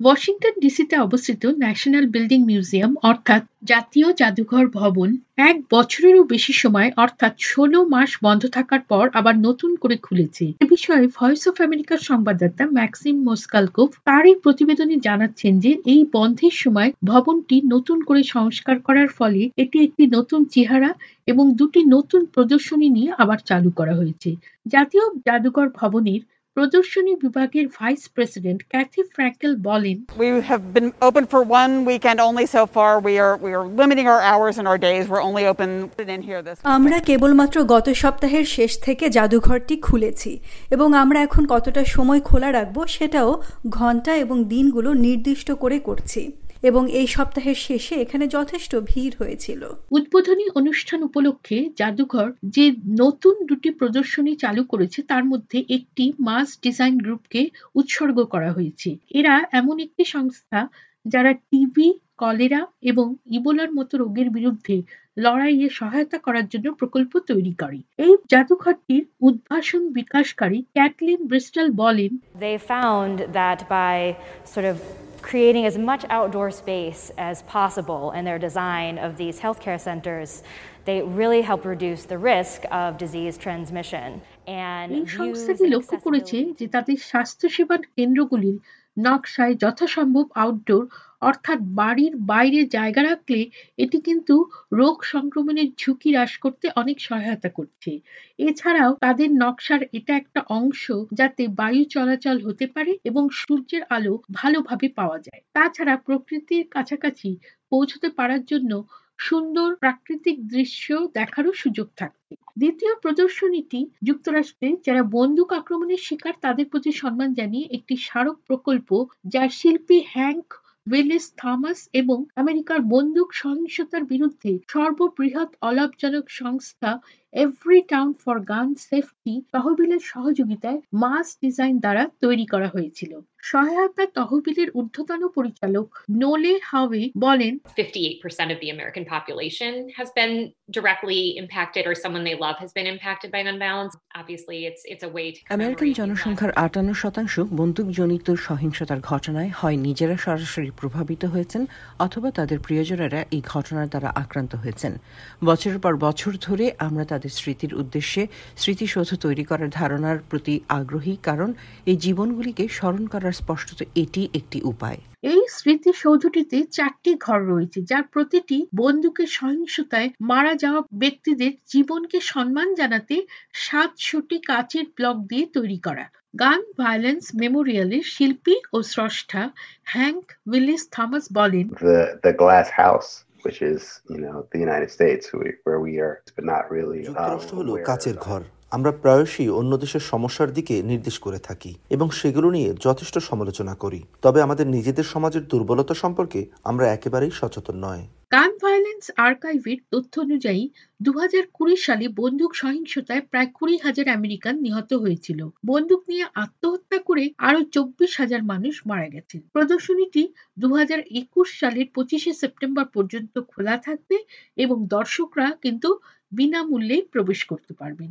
Washington ডিসিতে অবস্থিত national building museum, অর্থাৎ জাতীয় জাদুঘর ভবন, এক বছরেরও বেশি সময়, অর্থাৎ ষোলো মাস বন্ধ থাকার পর আবার নতুন করে খুলেছে। এ বিষয়ে ভয়েস অফ আমেরিকার সংবাদদাতা ম্যাক্সিম মোস্কালকোভ তারই প্রতিবেদনে জানাচ্ছেন যে এই বন্ধের সময় ভবনটি নতুন করে সংস্কার করার ফলে এটি একটি নতুন চেহারা এবং দুটি নতুন প্রদর্শনী নিয়ে আবার চালু করা হয়েছে। জাতীয় জাদুঘর ভবনের প্রদর্শনী বিভাগের ভাইস প্রেসিডেন্ট ক্যাথি ফ্র্যাঙ্কেল বলেন We have been open for one weekend only so far. We are we are limiting our hours and our days. We're only open in here this. আমরা কেবলমাত্র গত সপ্তাহের শেষ থেকে জাদুঘরটি খুলেছি এবং আমরা এখন কতটা সময় খোলা রাখব সেটাও ঘণ্টা এবং দিনগুলো নির্দিষ্ট করে করছি এবং এই সপ্তাহের শেষে এখানে যথেষ্ট ভিড় হয়েছিল। উদ্বোধনী অনুষ্ঠান উপলক্ষে জাদুঘর যে নতুন দুটি প্রদর্শনী চালু করেছে তার মধ্যে একটি মাস ডিজাইন গ্রুপকে উৎসর্গ করা হয়েছে। এরা এমন একটি সংস্থা যারা টিবি কলেরা এবং ইবোলার মতো রোগের বিরুদ্ধে লড়াইয়ে সহায়তা করার জন্য প্রকল্প তৈরি করে। এই জাদুঘরটির উদ্ভাসন বিকাশকারী ক্যাটলিন ব্রিস্টাল বলেন They found that by sort of creating as much outdoor space as possible in their design of these healthcare centers, they really help reduce the risk of disease transmission. And এই use সংস্থাটি and লক্ষ্য করেছে accessibility যে তাদের স্বাস্থ্যসেবা কেন্দ্রগুলির নকশায় যথাসম্ভব আউটডোর অর্থাৎ বাড়ির বাইরে জায়গা রাখলে এটি কিন্তু রোগ সংক্রমণের ঝুঁকি হ্রাস করতে অনেক সহায়তা করছে। এছাড়াও তাদের নকশার এটা একটা অংশ যাতে বায়ু চলাচল হতে পারে এবং সূর্যের আলো ভালোভাবে পাওয়া যায়। তাছাড়া প্রকৃতির কাছাকাছি পৌঁছতে পারার জন্য সুন্দর প্রাকৃতিক দৃশ্য দেখারও সুযোগ থাকবে। দ্বিতীয় প্রদর্শনীটি যুক্তরাষ্ট্রে যারা বন্দুক আক্রমণের শিকার তাদের প্রতি সম্মান জানিয়ে একটি স্মারক প্রকল্প যার শিল্পী হ্যাঙ্ক উইলিস থমাস এবং আমেরিকার বন্দুক সহিংসতার বিরুদ্ধে সর্ববৃহৎ অলাভজনক সংস্থা Everytown for Gun Safety তহবিলের সহযোগিতায় মাস ডিজাইন দ্বারা তৈরি করা হয়েছিল সহায়তা তহবিলের ঊর্ধ্বতন পরিচালক নোলে হাওয়ে বলেন 58% of the American population has been directly impacted or someone they love has been impacted by gun violence. Obviously, it's it's a way to American জনসংখ্যার আটান্ন শতাংশ বন্দুকজনিত সহিংসতার ঘটনায় হয় নিজেরা সরাসরি প্রভাবিত হয়েছেন অথবা তাদের প্রিয়জনেরা এই ঘটনার দ্বারা আক্রান্ত হয়েছেন বছরের পর বছর ধরে আমরা তাদের স্মৃতির উদ্দেশ্যে স্মৃতিসৌধ তৈরি করার ধারণার প্রতি আগ্রহী কারণ এই জীবনগুলিকে স্মরণ করার স্পষ্টত এটি একটি উপায়। এই স্মৃতিসৌধটিতে চারটি ঘর রয়েছে যার প্রতিটি বন্দুকের সহিংসতায় মারা যাওয়া ব্যক্তিদের জীবনকে সম্মান জানাতে সাতশোটি কাচের ব্লক দিয়ে তৈরি করা। গান ভায়োলেন্স মেমোরিয়ালের শিল্পী ও স্রষ্টা হ্যাঙ্ক উইলিস থমাস বলেন the the glass house. Which is you know the united states where we are but not really um, যুক্তরাষ্ট্র হলো কাচের ঘর। আমরা প্রায়শই অন্য দেশের সমস্যার দিকে নির্দেশ করে থাকি এবং সেগুলো নিয়ে যথেষ্ট সমালোচনা করি। তবে আমাদের নিজেদের সমাজের দুর্বলতা সম্পর্কে আমরা একেবারেই সচেতন নয়। গান ভায়োলেন্স আর্কাইভের তথ্য অনুযায়ী দু সালে বন্দুক সহিংসতায় প্রায় কুড়ি হাজার আমেরিকান নিহত হয়েছিল। বন্দুক নিয়ে আত্মহত্যা করে আরও চব্বিশ হাজার মানুষ মারা গেছে প্রদর্শনীটি দু হাজার একুশ সালের পঁচিশে সেপ্টেম্বর পর্যন্ত খোলা থাকবে এবং দর্শকরা কিন্তু বিনামূল্যে প্রবেশ করতে পারবেন।